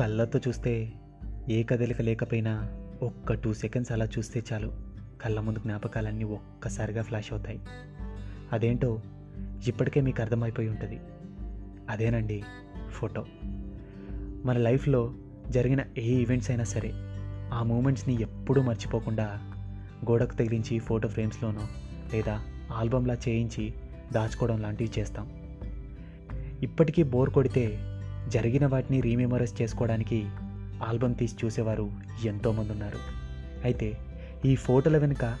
కళ్ళతో చూస్తే ఏ కదలిక లేకపోయినా ఒక్క టూ సెకండ్స్ అలా చూస్తే చాలు. కళ్ళ ముందు జ్ఞాపకాలన్నీ ఒక్కసారిగా ఫ్లాష్ అవుతాయి. అదేంటో ఇప్పటికే మీకు అర్థమైపోయి ఉంటుంది. అదేనండి ఫోటో. మన లైఫ్లో జరిగిన ఏ ఈవెంట్స్ అయినా సరే ఆ మూమెంట్స్ని ఎప్పుడూ మర్చిపోకుండా గోడకు తగిలించి ఫోటో ఫ్రేమ్స్లోనో లేదా ఆల్బంలా చేయించి దాచుకోవడం లాంటివి చేస్తాం. ఇప్పటికీ బోర్ కొడితే జరిగిన వాటిని రీమెమరైజ్ చేసుకోవడానికి ఆల్బమ్ తీసి చూసేవారు ఎంతోమంది ఉన్నారు అయితే ఈ ఫోటోల వెనుక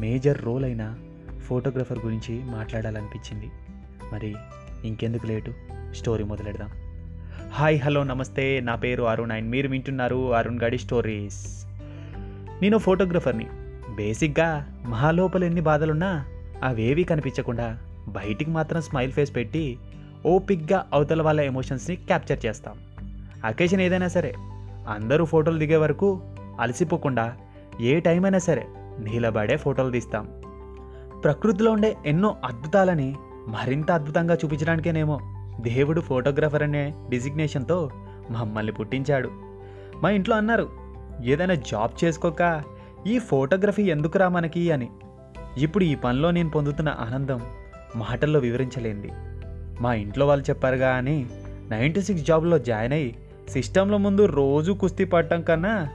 మేజర్ రోల్ అయిన ఫోటోగ్రఫర్ గురించి మాట్లాడాలనిపించింది. మరి ఇంకెందుకు లేటు? స్టోరీ మొదలెడదాం. హాయ్ హలో నమస్తే. నా పేరు అరుణ్ అండ్ మీరు వింటున్నారు అరుణ్ గడి స్టోరీస్. నేను ఫోటోగ్రఫర్ని. బేసిక్గా మహాలోపల ఎన్ని బాధలున్నా అవేవీ కనిపించకుండా బయటికి మాత్రం స్మైల్ ఫేస్ పెట్టి ఓపిక్గా అవతల వాళ్ళ ఎమోషన్స్ని క్యాప్చర్ చేస్తాం. అకేషన్ ఏదైనా సరే అందరూ ఫోటోలు దిగే వరకు అలసిపోకుండా ఏ టైం అయినా సరే నీలబడే ఫోటోలు తీస్తాం. ప్రకృతిలో ఉండే ఎన్నో అద్భుతాలని మరింత అద్భుతంగా చూపించడానికేనేమో దేవుడు ఫోటోగ్రఫర్ అనే డిజిగ్నేషన్తో మమ్మల్ని పుట్టించాడు. మా ఇంట్లో అన్నారు ఏదైనా జాబ్ చేసుకోక ఈ ఫోటోగ్రఫీ ఎందుకురా మనకి? అని. ఇప్పుడు ఈ పనిలో నేను పొందుతున్న ఆనందం మాటల్లో వివరించలేంది మా ఇంట్లో వాళ్ళు చెప్పారుగా అని నైంటీ సిక్స్ జాబ్లో జాయిన్ అయ్యి సిస్టంలో ముందు రోజు కుస్తీ పడటం కన్నా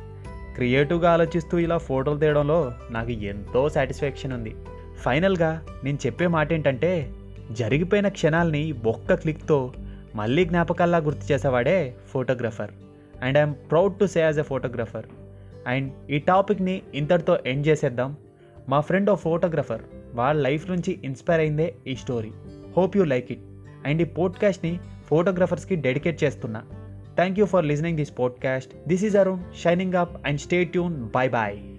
క్రియేటివ్గా ఆలోచిస్తూ ఇలా ఫోటోలు తీయడంలో నాకు ఎంతో సాటిస్ఫాక్షన్ ఉంది. ఫైనల్గా నేను చెప్పే మాట ఏంటంటే జరిగిపోయిన క్షణాల్ని ఒక్క క్లిక్తో మళ్ళీ జ్ఞాపకాల్లా గుర్తు చేసేవాడే photographer. And I'm proud to say as a photographer. And ఈ టాపిక్ని ఇంతటితో ఎండ్ చేసేద్దాం. మా ఫ్రెండ్ ఓ ఫోటోగ్రఫర్ వాళ్ళ లైఫ్ నుంచి ఇన్స్పైర్ అయిందే ఈ story. Hope you like it. And ఈ పోడ్కాస్ట్ని ఫోటోగ్రఫర్స్కి డెడికేట్ చేస్తున్నా. Thank you for listening this podcast this is Arun shining up and stay tune bye bye